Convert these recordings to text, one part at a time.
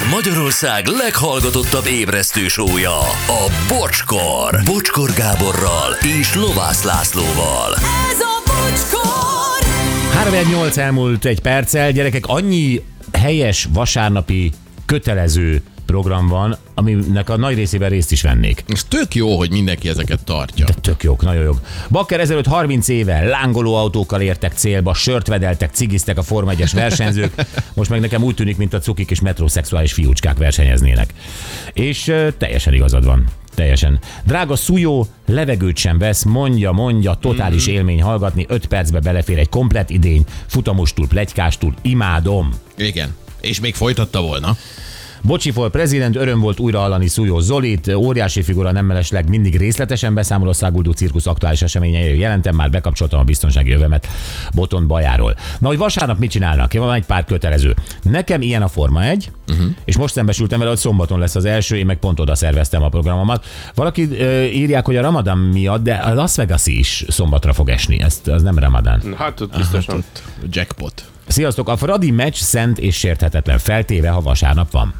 Ez Magyarország leghallgatottabb ébresztő sója, a Bocskor. Bocskor Gáborral és Lovász Lászlóval. Ez a bocskor! 3 elmúlt egy perccel, gyerekek, annyi helyes vasárnapi kötelező program van, aminek a nagy részében részt is vennék. Ez tök jó, hogy mindenki ezeket tartja. De tök jók, nagyon jók. Bakker ezelőtt 30 éve lángoló autókkal értek célba, sört vedeltek, cigiztek a Forma 1 versenyzők, most meg nekem úgy tűnik, mint a cukik és metroszexuális fiúcskák versenyeznének. És uh, teljesen igazad van. Teljesen. Drága Szújó, levegőt sem vesz, mondja, mondja, totális mm. élmény hallgatni, 5 percbe belefér egy komplet idény, futamostul, plegykástul, imádom. Igen. És még folytatta volna. Bocsi for prezident, öröm volt újra hallani Szújó Zolit, óriási figura nem mellesleg mindig részletesen beszámol a száguldó cirkusz aktuális eseményeiről. Jelentem, már bekapcsoltam a biztonsági övemet Boton bajáról. Na, hogy vasárnap mit csinálnak? Van egy pár kötelező. Nekem ilyen a Forma 1, uh-huh. és most szembesültem vele, hogy szombaton lesz az első, én meg pont oda szerveztem a programomat. Valaki ö, írják, hogy a Ramadan miatt, de a Las Vegas is szombatra fog esni. Ez az nem Ramadan. Hát ott biztosan. Jackpot. Sziasztok! A Fradi meccs szent és sérthetetlen, feltéve, ha vasárnap van.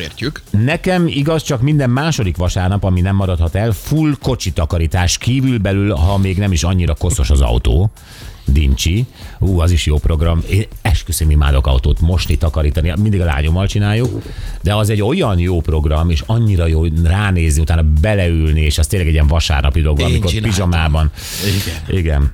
Értjük. Nekem igaz, csak minden második vasárnap, ami nem maradhat el, full kocsi takarítás kívül belül, ha még nem is annyira koszos az autó. Dincsi. Ú, az is jó program. Én esküszöm imádok autót mosni, takarítani. Mindig a lányommal csináljuk, de az egy olyan jó program, és annyira jó ránézni, utána beleülni, és az tényleg egy ilyen vasárnapi dolog, amikor csináltam. pizsamában. Igen. Igen.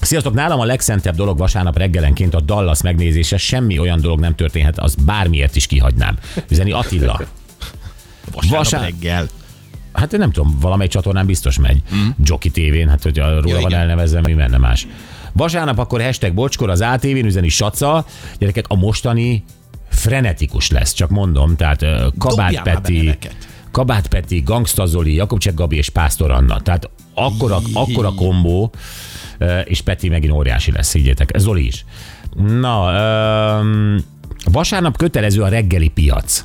Sziasztok, nálam a legszentebb dolog vasárnap reggelenként a Dallas megnézése, semmi olyan dolog nem történhet, az bármiért is kihagynám. Üzeni Attila. Vasárnap Vasár- reggel. Hát én nem tudom, valamely csatornán biztos megy. Mm. Jockey tévén, hát hogy róla Ja, van elnevezve, mi menne más. Vasárnap akkor hashtag bocskor, az ATV-n üzeni Saca. Gyerekek, a mostani frenetikus lesz, csak mondom. Tehát Kabát Dobjál Peti. Kabát Peti, Gangsta Zoli, Jakobcsek Gabi és Pásztor Anna. Tehát akkora, akkora kombó, és Peti megint óriási lesz, higgyétek. Zoli is. Na, öm, vasárnap kötelező a reggeli piac.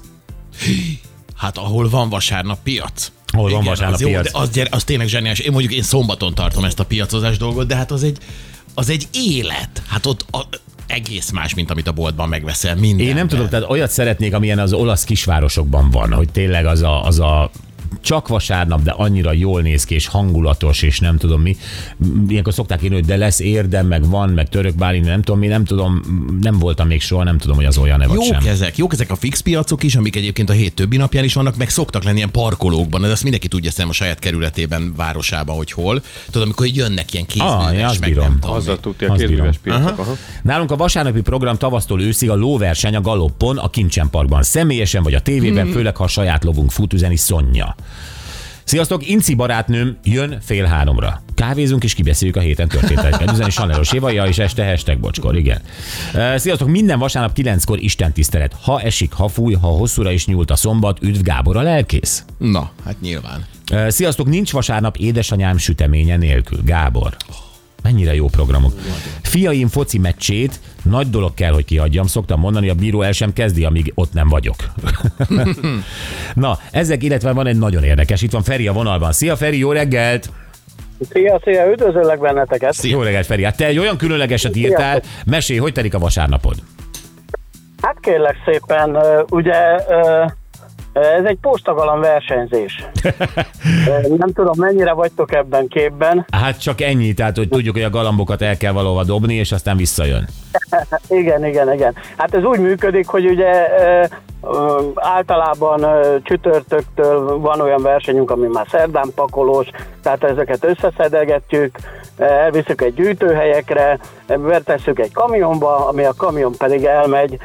Hát ahol van vasárnap piac. Ahol van vasárnap az jó, piac. de az, gyere, az tényleg zseniális. Én mondjuk én szombaton tartom ezt a piacozás dolgot, de hát az egy, az egy élet. Hát ott a, egész más, mint amit a boltban megveszel. Minden. Én nem tudom, tehát olyat szeretnék, amilyen az olasz kisvárosokban van, hogy tényleg az a, az a csak vasárnap, de annyira jól néz ki, és hangulatos, és nem tudom mi. Ilyenkor szokták írni, hogy de lesz érdem, meg van, meg török bálint, nem tudom mi, nem tudom, nem voltam még soha, nem tudom, hogy az olyan-e vagy Jók sem. ezek, jók ezek a fix piacok is, amik egyébként a hét többi napján is vannak, meg szoktak lenni ilyen parkolókban, de ezt mindenki tudja szerintem a saját kerületében, városában, hogy hol. Tudod, amikor jönnek ilyen Ah, kézműves, azt meg bírom. nem tudom. Azzal tudja a Azt kézműves bírom. piacok. Aha. Nálunk a vasárnapi program tavasztól őszig a lóverseny a galoppon, a Kincsen Parkban. Személyesen vagy a tévében, Hmm. főleg ha a saját lovunk fut üzeni Szonya. Sziasztok, Inci barátnőm jön fél háromra. Kávézunk és kibeszéljük a héten történteket. Üzeni Sanelos Évaja és este hashtag bocskor, igen. Sziasztok, minden vasárnap kilenckor Isten tisztelet. Ha esik, ha fúj, ha hosszúra is nyúlt a szombat, üdv Gábor a lelkész. Na, hát nyilván. Sziasztok, nincs vasárnap édesanyám süteménye nélkül. Gábor. Mennyire jó programok. Fiaim foci meccsét nagy dolog kell, hogy kiadjam. Szoktam mondani, a bíró el sem kezdi, amíg ott nem vagyok. Na, ezek, illetve van egy nagyon érdekes. Itt van Feri a vonalban. Szia Feri, jó reggelt! Szia, szia, üdvözöllek benneteket. Szia. Jó reggelt Feri. Hát te egy olyan különlegeset írtál. Mesélj, hogy telik a vasárnapod? Hát kérlek szépen, ugye ez egy postagalam versenyzés. Nem tudom, mennyire vagytok ebben képben. Hát csak ennyi, tehát hogy tudjuk, hogy a galambokat el kell valahova dobni, és aztán visszajön. Igen, igen, igen. Hát ez úgy működik, hogy ugye általában csütörtöktől van olyan versenyünk, ami már szerdán pakolós, tehát ezeket összeszedegetjük, elviszük egy gyűjtőhelyekre, betesszük egy kamionba, ami a kamion pedig elmegy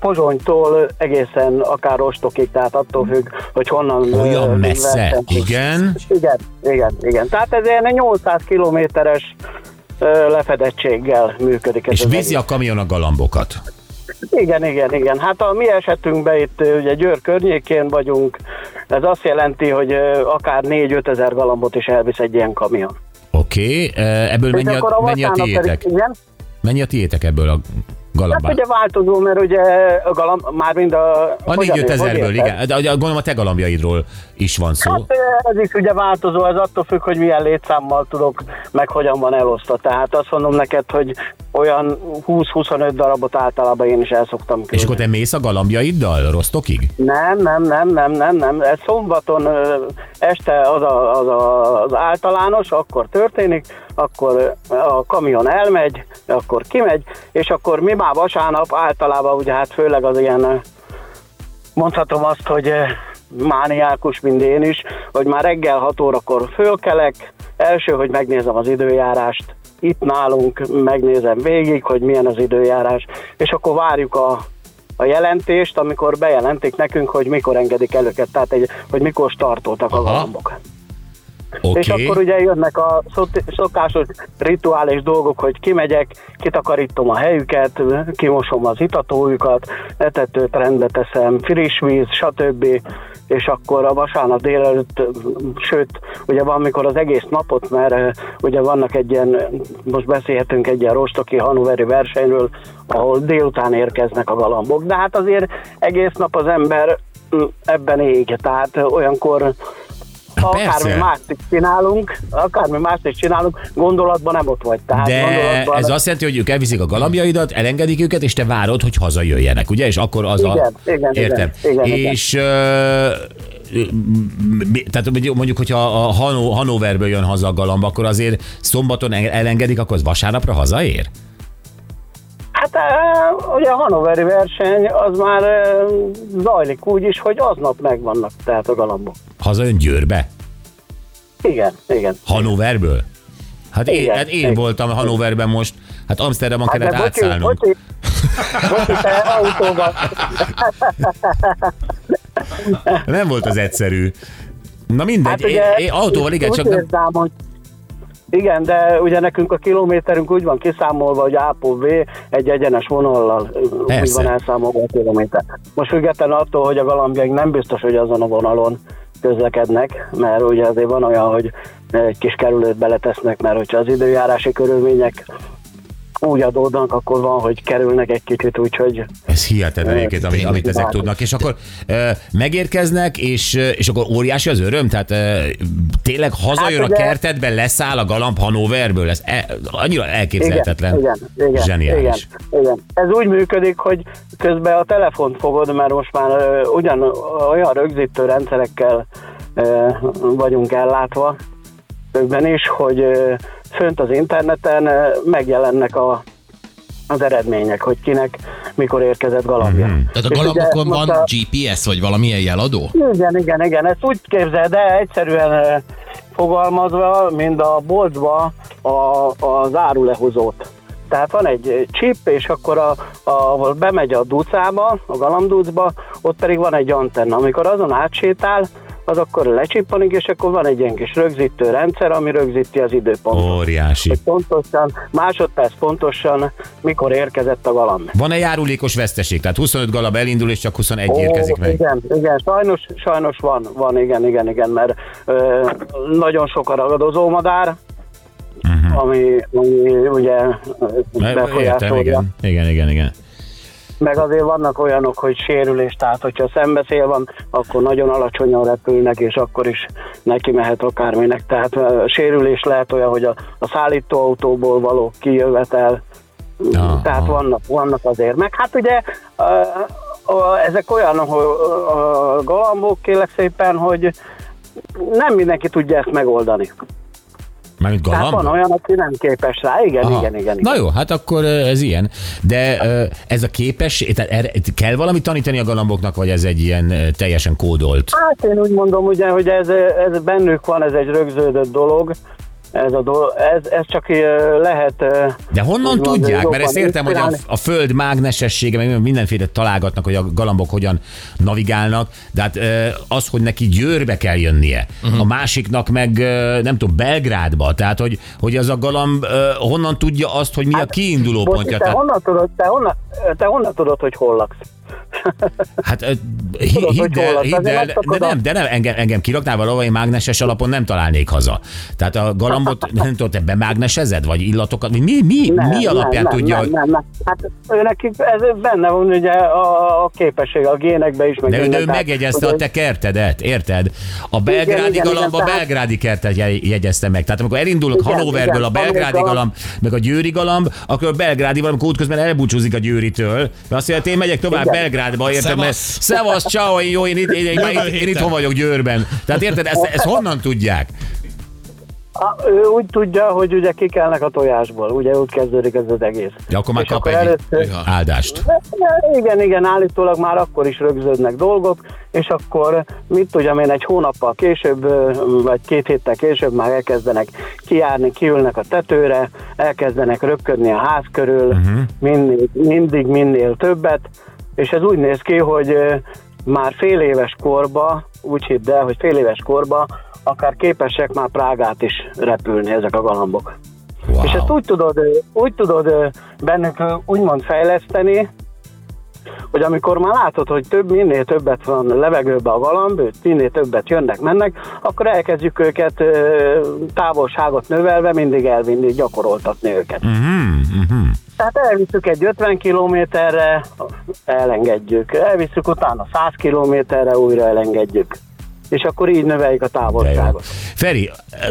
Pozsonytól egészen akár Rostokig, tehát attól függ, hogy honnan... Olyan messze? versenyzünk. Igen. Igen, igen, igen. Tehát ez ilyen 800 kilométeres lefedettséggel működik. Ez És viszi a kamion a galambokat. Igen, igen, igen. Hát a mi esetünkben itt ugye Győr környékén vagyunk, ez azt jelenti, hogy akár 4-5 ezer galambot is elvisz egy ilyen kamion. Oké, okay. ebből mennyi a, mennyi a tiétek? Pedig, igen, Mennyi a tiétek ebből a galambá? Hát ugye változó, mert ugye a galamb, már mind a... A hogyan 4 ér- hogy ezerből, érted? igen. De gondolom a te galambjaidról is van szó. Hát ez is ugye változó, ez attól függ, hogy milyen létszámmal tudok, meg hogyan van elosztva. Tehát azt mondom neked, hogy olyan 20-25 darabot általában én is el szoktam küldeni. És akkor te mész a galambjaiddal Rostokig? Nem, nem, nem, nem, nem, nem. Ez szombaton este az, a, az a, az általános, akkor történik, akkor a kamion elmegy, akkor kimegy, és akkor mi már vasárnap általában, ugye hát főleg az ilyen, ö, mondhatom azt, hogy ö, mániákus, mint én is, hogy már reggel 6 órakor fölkelek, első, hogy megnézem az időjárást, itt nálunk megnézem végig, hogy milyen az időjárás, és akkor várjuk a, a jelentést, amikor bejelentik nekünk, hogy mikor engedik el őket, tehát egy, hogy mikor startoltak a Aha. galambok. Oké. És akkor ugye jönnek a szokásos rituális dolgok, hogy kimegyek, kitakarítom a helyüket, kimosom az itatójukat, etetőt rendbe teszem, friss víz, stb. És akkor a vasárnap délelőtt, sőt, ugye van mikor az egész napot, mert eh, ugye vannak egy ilyen, most beszélhetünk egy ilyen rostoki hanoveri versenyről, ahol délután érkeznek a galambok, de hát azért egész nap az ember mm, ebben ég, tehát olyankor Persze. akármi mást is csinálunk, akármi mást is csinálunk, gondolatban nem ott vagy. Tehát De gondolatban ez azt jelenti, hogy ők elviszik a galambjaidat, elengedik őket, és te várod, hogy hazajöjjenek, ugye? És akkor az a... Igen, igen, igen, Értem. igen, igen. és ö, mi- tehát mondjuk- hogyha a Hanó, Hanoverből jön haza a galamb, akkor azért szombaton el- elengedik, akkor az vasárnapra hazaér? Hát ugye a hanoveri verseny az már eh, zajlik úgy is, hogy aznap megvannak tehát a galambok. Hazajön Győrbe? Igen, igen. Hanoverből? Hát én, Igen, hát én igen. voltam Hanoverben most, hát Amsterdamon Hát kellett de bocsi, átszállnunk. bocsi, bocsi, te autóban. Nem volt az egyszerű. Na mindegy, Hát ugye, én, én autóval igen, csak nem... érzem, hogy igen, de ugye nekünk a kilométerünk úgy van kiszámolva, hogy A-ból V egy egyenes vonallal úgy Persze. van elszámolva a kilométer. Most függetlenül attól, hogy a galambjaink nem biztos, hogy azon a vonalon közlekednek, mert ugye azért van olyan, hogy egy kis kerülőt beletesznek, mert hogyha az időjárási körülmények úgy adódnak, akkor van, hogy kerülnek egy kicsit, úgyhogy Ez hihetetlen egyébként, amit, amit ezek tudnak. És akkor e, megérkeznek, és, ö, és akkor óriási az öröm? Tehát e, tényleg hazajön Hát a kertedbe, leszáll a galamb Hanoverből? Ez e, annyira elképzelhetetlen. Igen, igen, igen, Zseniális. Igen, igen. Ez úgy működik, hogy közben a telefont fogod, mert most már ö, ugyan olyan rögzítő rendszerekkel ö, vagyunk ellátva, többen is, hogy ö, fönt az interneten megjelennek a, az eredmények, hogy kinek mikor érkezett galambja. Mhm. Mm-hmm. Tehát a galambokon van a- GPS, vagy valamilyen jeladó? igen, igen, igen, ezt úgy képzeld el, egyszerűen fogalmazva, mint a boltba a, az árulehozót. Tehát van egy chip, és akkor a, a, ahol bemegy a ducába, a galambducba, ott pedig van egy antenna. Amikor azon átsétál, az akkor lecsippanik, és akkor van egy ilyen kis rögzítő rendszer, ami rögzíti az időpontot. Óriási. Hogy pontosan, másodperc pontosan, mikor érkezett a galamb. Van-e járulékos veszteség? Tehát 25 galab elindul, és csak 21 érkezik meg. Igen, igen, sajnos, sajnos van, van, igen, igen, igen, mert ö, nagyon sok a ragadozó madár, uh-huh. ami, ami ugye Mert- Értem, befolyásolja. igen. Igen, igen, igen. Meg azért vannak olyanok, hogy sérülés, tehát hogyha szembeszél van, akkor nagyon alacsonyan repülnek, és akkor is neki mehet akárminek. Tehát ö, sérülés lehet olyan, hogy a, a szállítóautóból való kijövetel, Aha. tehát vannak, vannak azért. Meg hát ugye ö, ö, ezek olyan hogy a galambok kérlek szépen, hogy nem mindenki tudja ezt megoldani. Mármint Tehát galamb? van olyan, aki nem képes rá. Igen, Aha. igen, igen. Na jó, hát akkor ez ilyen. De ez a képes, tehát erre, kell valamit tanítani a galamboknak, vagy ez egy ilyen teljesen kódolt? Hát én úgy mondom, ugye, hogy ez, ez bennük van, ez egy rögződött dolog. Ez, a dolog, ez, ez csak lehet... De honnan tudják? Mert ezt értem, hogy a, a föld mágnesessége, meg mindenféle találgatnak, hogy a galambok hogyan navigálnak, de hát az, hogy neki Győrbe kell jönnie, uh-huh. a másiknak meg nem tudom, Belgrádba, tehát hogy, hogy az a galamb honnan tudja azt, hogy mi a kiinduló pontja. te, Tehát, honnan tudod, te, honnan, te honnan tudod, hogy hol laksz? Hát hidd el, hidd el, de nem, de nem, engem, engem kiraknál valahol, én mágneses alapon nem találnék haza. Tehát a galambot, nem tudom, te bemágnesezed, vagy illatokat, vagy mi, mi, Nem, mi alapján nem, tudja, nem, nem, nem. Hát ő nekik ez benne van ugye a, a képesség, a génekbe is. meg De ő, de ő megjegyezte a te kertedet, érted? A belgrádi igen, galamba a igen, belgrádi kertet jegy- jegyezte meg. Tehát amikor elindulok Igen, Hannoverből igen, a belgrádi galamb, meg a győri galamb, akkor a belgrádi valamikor útközben elbúcsúzik a győritől. Mert azt mondja, én megyek tovább Igen. Belgrádba, érted? Mert Szevasz. én jó, én, itt, én, én, én, én, én itthon vagyok Győrben. Tehát érted, ezt, ezt honnan tudják? A, ő úgy tudja, hogy ugye kikelnek a tojásból, ugye úgy kezdődik ez az egész. Ja, akkor már És kap akkor egy először- áldást. Igen, igen, állítólag már akkor is rögződnek dolgok, és akkor mit tudjam én, egy hónappal később, vagy két héttel később már elkezdenek kijárni, kiülnek a tetőre, elkezdenek röpködni a ház körül, uh-huh. mindig, mindig minél többet, és ez úgy néz ki, hogy már fél éves korba, úgy hidd el, hogy fél éves korba akár képesek már Prágát is repülni ezek a galambok. Wow. És ezt úgy tudod, úgy tudod bennük úgymond fejleszteni, hogy amikor már látod, hogy több, minél többet van levegőbe a galamb, minél többet jönnek, mennek, akkor elkezdjük őket távolságot növelve mindig elvinni, gyakoroltatni őket. Mhm. Tehát elviszük egy 50 kilométerre, elengedjük. Elviszük utána 100 kilométerre, újra elengedjük. És akkor így növeljük a távolságot. Feri,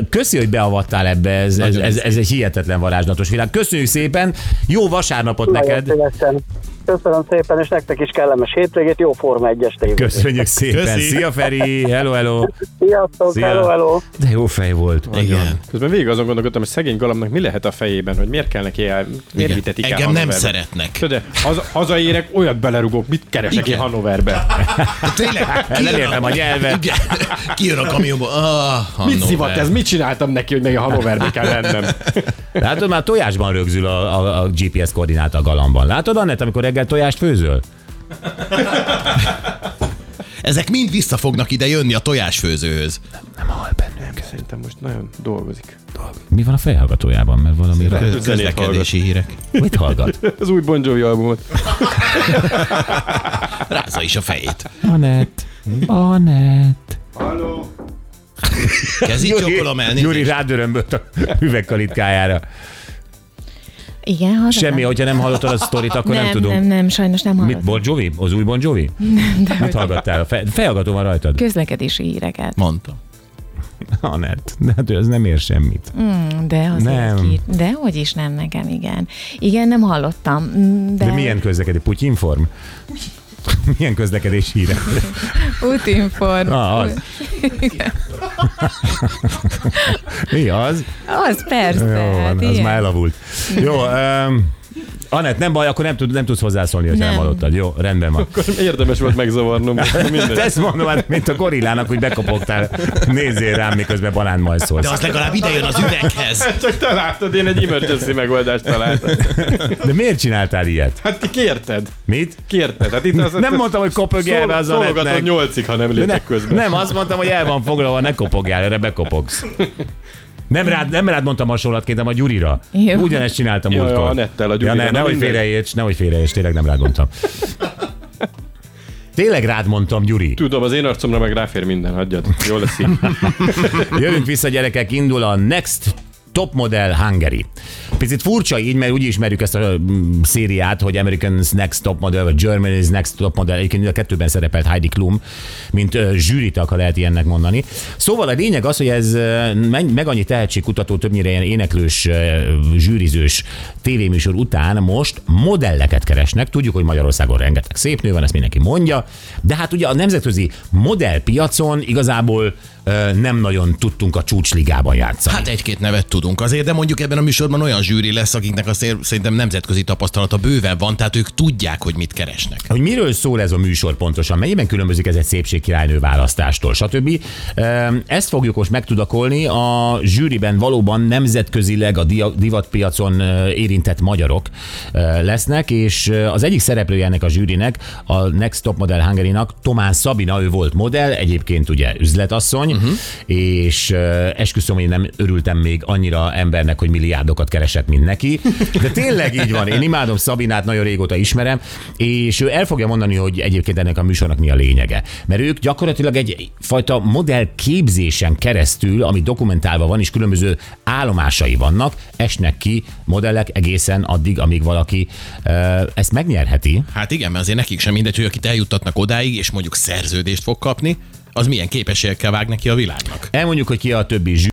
köszi, hogy beavattál ebbe, ez, ez, ez, ez egy hihetetlen varázslatos világ. Köszönjük szépen, jó vasárnapot Nagyon neked. szívesen. Köszönöm szépen, és nektek is kellemes hétvégét, jó Forma 1-es tévét. Köszönjük szépen. Köszi. Szia Feri, hello, hello. Sziasztok, Szia. hello, hello. De jó fej volt. Igen. Közben végig azon gondolkodtam, hogy szegény galambnak mi lehet a fejében, hogy miért kell neki el, miért Igen. vitetik el Engem nem szeretnek. Tudod, haza, hazaérek, olyat belerugok, mit keresek Igen. én Hannoverbe? De tényleg, Nem értem a nyelvet. Igen, kijön a kamionból. Ah, Mit szivat ez? Mit csináltam neki, hogy még a Hannoverbe kell lennem? Látod, már tojásban rögzül a, a, a GPS koordináta a galambban. Látod, Annett, amikor reggel tojást főzöl? Ezek mind vissza fognak ide jönni a tojásfőzőhöz. Nem hal bennünk. Szerintem most nagyon dolgozik. Mi van a fejhallgatójában? Mert valami... Köz- Közlekedési hírek. Mit hallgat? Az új Bon Jovi albumot. Rázza is a fejét. Anett. Anett. Kezit csókolom el. Gyuri rádörömbölt a üvegkalitkájára. Igen, hallottam. Semmi, hogyha nem hallottad a sztorit, akkor nem, nem, tudom. nem, nem, sajnos nem Mit, hallottam. Bon Jovi? Az új Bon Jovi? Nem, de Mit hallgattál? A fe, fejhallgató van rajtad? Közlekedési híreket. Mondtam. Anett, de hát ő az nem ér semmit. Mm, de azért Nem. Ki, de hogy is nem nekem, igen. Igen, nem hallottam. mm, De, De milyen közlekedés? Putyinform? Milyen közlekedés híre? Útinform. Ah, az. Mi az? Az persze. Jó, hát van, az ilyen. már elavult. Jó, um, Anett, nem baj, akkor nem, tud, nem tudsz hozzászólni, hogy nem Nem. hallottad. Jó, rendben van. Akkor érdemes volt megzavarnom. Ezt mondom, hát, mint a gorillának, hogy bekopogtál. Nézzél rám, miközben banán majd szólsz. De az legalább ide jön az üveghez. Csak te láttad, én egy emergency megoldást találtam. De miért csináltál ilyet? Hát ti kérted. Mit? Kérted. Hát itt az, Nem mondtam, hogy kopogjál be az Anettnek. nyolcig, ha nem Ne, lépek közben. nem, azt mondtam, hogy el van foglalva, ne kopogjál, erre bekopogsz. Nem rád, nem rád mondtam hasonlatként, hanem a Gyurira. Jó. Ugyanezt csináltam Ja, múltkor. ja, a ja, Gyurira, ne, na nehogy félreérts, nehogy félreérts, tényleg nem rád mondtam. Tényleg rád mondtam, Gyuri. Tudom, az én arcomra meg ráfér minden, hagyjad. Jó lesz így. Jövünk vissza, gyerekek, indul a Next Top Model Hungary. Picit furcsa így, mert úgy ismerjük ezt a szériát, hogy American's Next Top Model, vagy Germany's Next Top Model. Egyébként a kettőben szerepelt Heidi Klum, mint zsűritag, ha lehet ilyennek mondani. Szóval a lényeg az, hogy ez meg annyi tehetségkutató, többnyire ilyen éneklős, zsűrizős tévéműsor után most modelleket keresnek. Tudjuk, hogy Magyarországon rengeteg szép nő van, ezt mindenki mondja, de hát ugye a nemzetközi modellpiacon igazából nem nagyon tudtunk a csúcsligában játszani. Hát egy-két nevet tudunk azért, de mondjuk ebben a műsorban olyan zsűri lesz, akiknek azért szerintem nemzetközi tapasztalata bőven van, tehát ők tudják, hogy mit keresnek. hogy miről szól ez a műsor pontosan, mennyiben különbözik ez egy szépségkirálynő választástól, stb. Ezt fogjuk most megtudakolni a zsűriben valóban nemzetközileg a divatpiacon érintett magyarok lesznek, és az egyik szereplője ennek a zsűrinek, a Next Top Model Hungary-nak, Tomán Szabina, ő volt modell, egyébként ugye üzletasszony, Uh-huh. És uh, esküszöm, hogy nem örültem még annyira embernek, hogy milliárdokat keresett, mint neki. De tényleg így van. Én imádom Szabinát, nagyon régóta ismerem, és ő el fogja mondani, hogy egyébként ennek a műsornak mi a lényege. Mert ők gyakorlatilag egy fajta modell képzésen keresztül, ami dokumentálva van, és különböző állomásai vannak, esnek ki modellek egészen addig, amíg valaki ezt megnyerheti. Hát igen, mert azért nekik sem mindegy, hogy akit eljuttatnak odáig, és mondjuk szerződést fog kapni, az milyen képességekkel vág neki a világnak. Elmondjuk, hogy ki a többi zsű